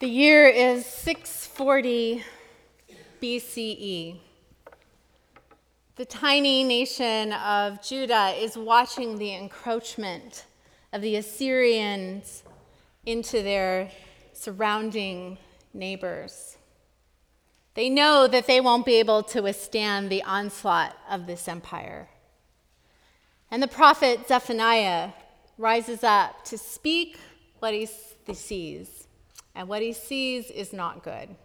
The year is 640 BCE. The tiny nation of Judah is watching the encroachment of the Assyrians into their surrounding neighbors. They know that they won't be able to withstand the onslaught of this empire. And the prophet Zephaniah rises up to speak what he sees and what he sees is not good.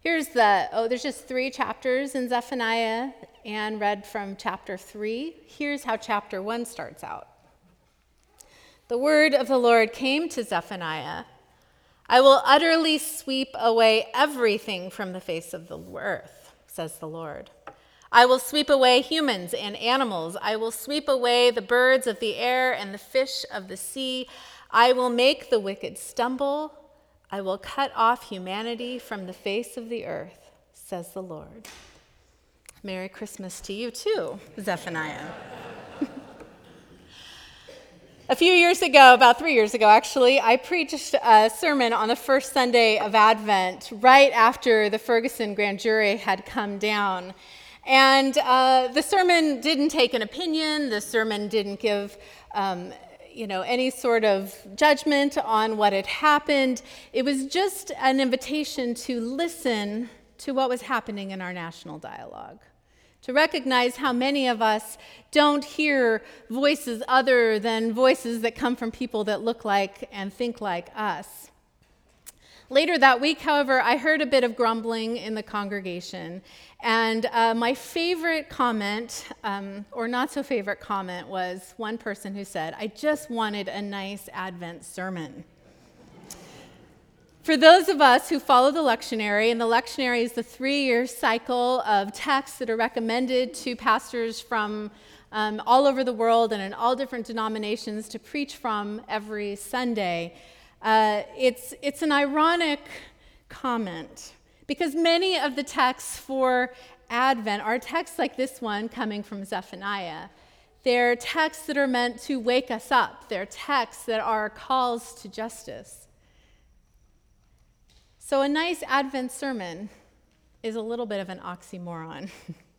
Here's the, oh, there's just three chapters in Zephaniah, and read from chapter three. Here's how chapter one starts out. The word of the Lord came to Zephaniah I will utterly sweep away everything from the face of the earth, says the Lord. I will sweep away humans and animals. I will sweep away the birds of the air and the fish of the sea. I will make the wicked stumble I will cut off humanity from the face of the earth, says the Lord. Merry Christmas to you too, Zephaniah. a few years ago, about three years ago actually, I preached a sermon on the first Sunday of Advent right after the Ferguson grand jury had come down. And uh, the sermon didn't take an opinion, the sermon didn't give um, you know, any sort of judgment on what had happened. It was just an invitation to listen to what was happening in our national dialogue, to recognize how many of us don't hear voices other than voices that come from people that look like and think like us. Later that week, however, I heard a bit of grumbling in the congregation. And uh, my favorite comment, um, or not so favorite comment, was one person who said, I just wanted a nice Advent sermon. For those of us who follow the lectionary, and the lectionary is the three year cycle of texts that are recommended to pastors from um, all over the world and in all different denominations to preach from every Sunday. Uh, it's, it's an ironic comment because many of the texts for Advent are texts like this one coming from Zephaniah. They're texts that are meant to wake us up, they're texts that are calls to justice. So, a nice Advent sermon is a little bit of an oxymoron.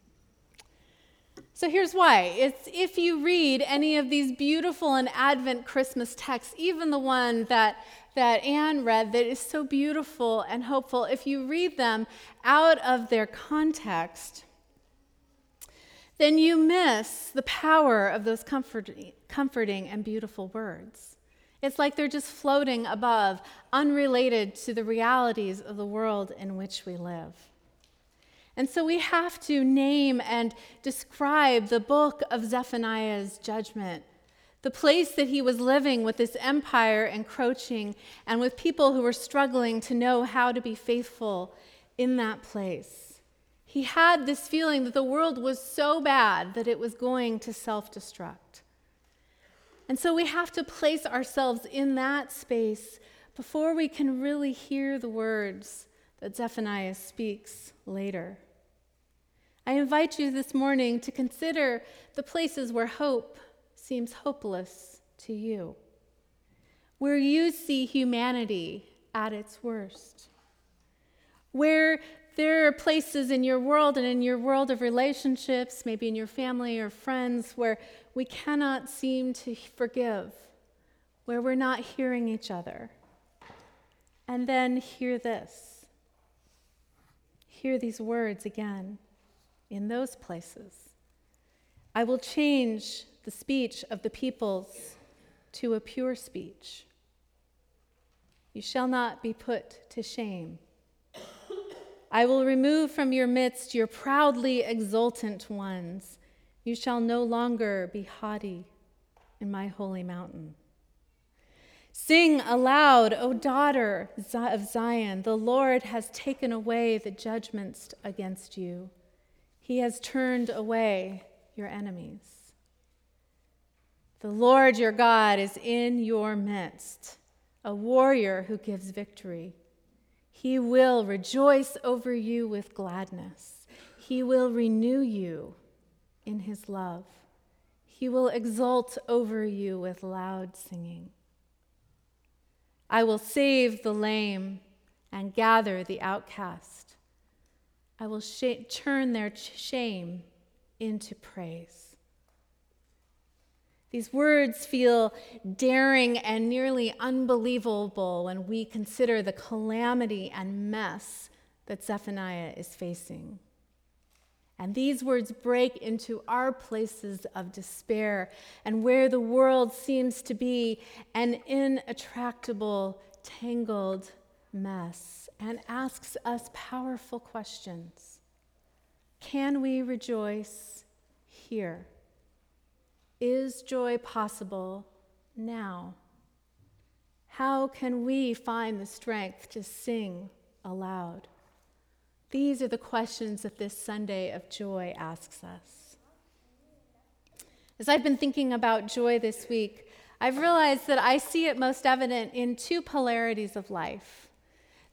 So here's why. It's if you read any of these beautiful and Advent Christmas texts, even the one that, that Anne read that is so beautiful and hopeful, if you read them out of their context, then you miss the power of those comforting, comforting and beautiful words. It's like they're just floating above, unrelated to the realities of the world in which we live. And so we have to name and describe the book of Zephaniah's judgment, the place that he was living with this empire encroaching and with people who were struggling to know how to be faithful in that place. He had this feeling that the world was so bad that it was going to self destruct. And so we have to place ourselves in that space before we can really hear the words that Zephaniah speaks later. I invite you this morning to consider the places where hope seems hopeless to you, where you see humanity at its worst, where there are places in your world and in your world of relationships, maybe in your family or friends, where we cannot seem to forgive, where we're not hearing each other. And then hear this. Hear these words again in those places. I will change the speech of the peoples to a pure speech. You shall not be put to shame. I will remove from your midst your proudly exultant ones. You shall no longer be haughty in my holy mountain. Sing aloud, O daughter of Zion, the Lord has taken away the judgments against you. He has turned away your enemies. The Lord your God is in your midst, a warrior who gives victory. He will rejoice over you with gladness. He will renew you in his love. He will exult over you with loud singing. I will save the lame and gather the outcast. I will sh- turn their shame into praise. These words feel daring and nearly unbelievable when we consider the calamity and mess that Zephaniah is facing. And these words break into our places of despair and where the world seems to be an inattractable, tangled mess and asks us powerful questions. Can we rejoice here? Is joy possible now? How can we find the strength to sing aloud? These are the questions that this Sunday of joy asks us. As I've been thinking about joy this week, I've realized that I see it most evident in two polarities of life.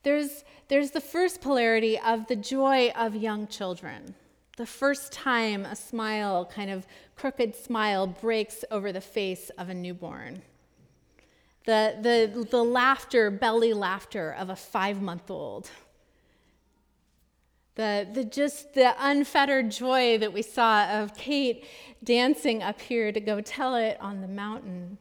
There's, there's the first polarity of the joy of young children. The first time a smile, kind of crooked smile, breaks over the face of a newborn. The, the, the laughter, belly laughter of a five month old. The, the just the unfettered joy that we saw of Kate dancing up here to go tell it on the mountain.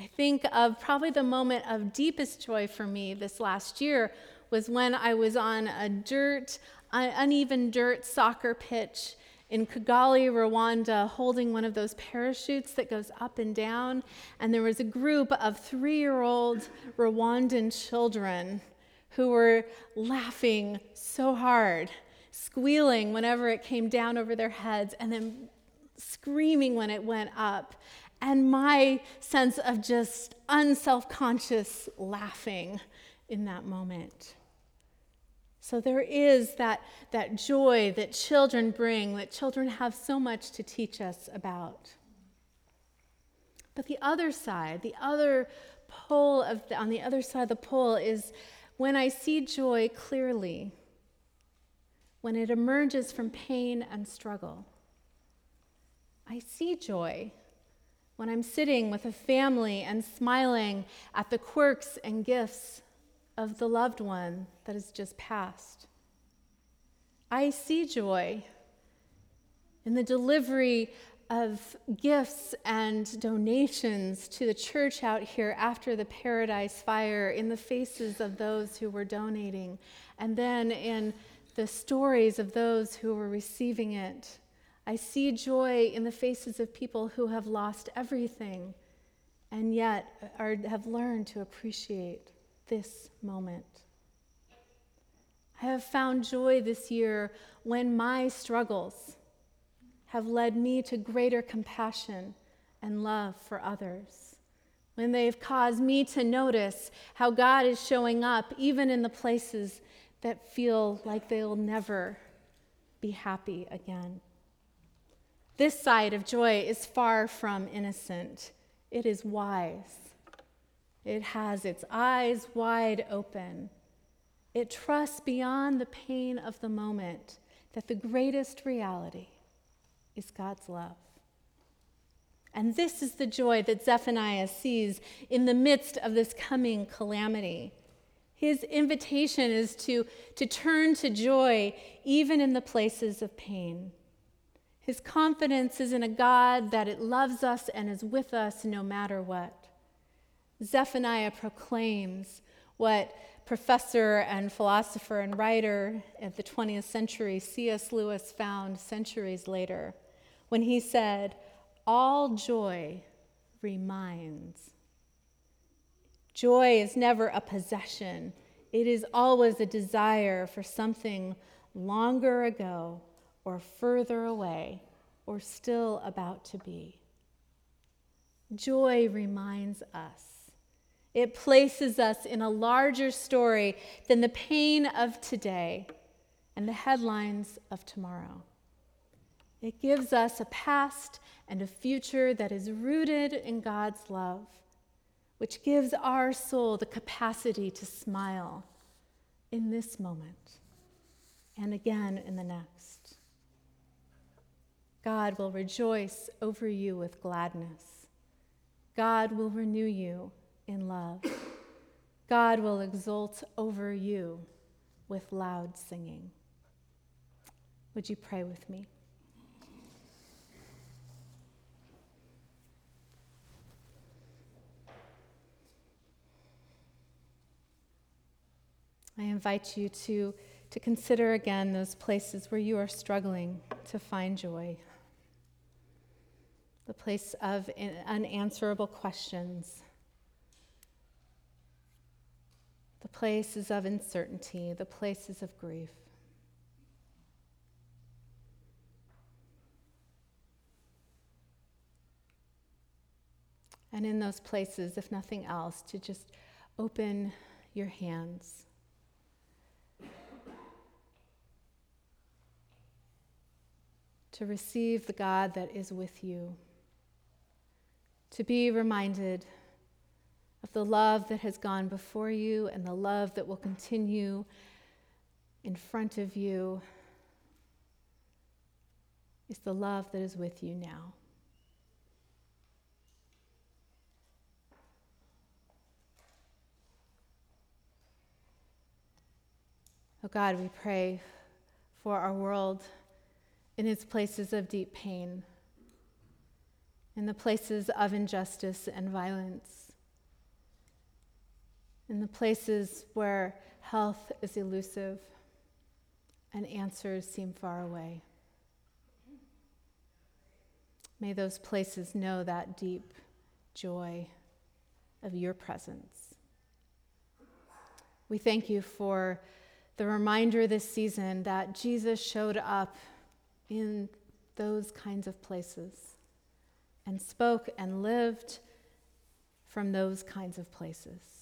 I think of probably the moment of deepest joy for me this last year was when I was on a dirt, uneven dirt soccer pitch in Kigali, Rwanda, holding one of those parachutes that goes up and down. And there was a group of three year old Rwandan children who were laughing so hard, squealing whenever it came down over their heads, and then screaming when it went up and my sense of just unself conscious laughing in that moment. So there is that, that joy that children bring, that children have so much to teach us about. But the other side, the other pole of the, on the other side of the pole is when I see joy clearly, when it emerges from pain and struggle. I see joy when I'm sitting with a family and smiling at the quirks and gifts of the loved one that has just passed. I see joy in the delivery of gifts and donations to the church out here after the Paradise Fire, in the faces of those who were donating, and then in the stories of those who were receiving it. I see joy in the faces of people who have lost everything and yet are, have learned to appreciate this moment. I have found joy this year when my struggles have led me to greater compassion and love for others. When they've caused me to notice how God is showing up, even in the places that feel like they'll never be happy again. This side of joy is far from innocent, it is wise. It has its eyes wide open. It trusts beyond the pain of the moment that the greatest reality is God's love. And this is the joy that Zephaniah sees in the midst of this coming calamity. His invitation is to, to turn to joy even in the places of pain. His confidence is in a God that it loves us and is with us no matter what. Zephaniah proclaims what professor and philosopher and writer of the 20th century, C.S. Lewis, found centuries later when he said, All joy reminds. Joy is never a possession, it is always a desire for something longer ago or further away or still about to be. Joy reminds us. It places us in a larger story than the pain of today and the headlines of tomorrow. It gives us a past and a future that is rooted in God's love, which gives our soul the capacity to smile in this moment and again in the next. God will rejoice over you with gladness. God will renew you in love. God will exult over you with loud singing. Would you pray with me? I invite you to, to consider again those places where you are struggling to find joy. The place of unanswerable questions the places of uncertainty, the places of grief. And in those places, if nothing else, to just open your hands. To receive the God that is with you. To be reminded of the love that has gone before you and the love that will continue in front of you is the love that is with you now. Oh God, we pray for our world in its places of deep pain, in the places of injustice and violence in the places where health is elusive and answers seem far away. May those places know that deep joy of your presence. We thank you for the reminder this season that Jesus showed up in those kinds of places and spoke and lived from those kinds of places.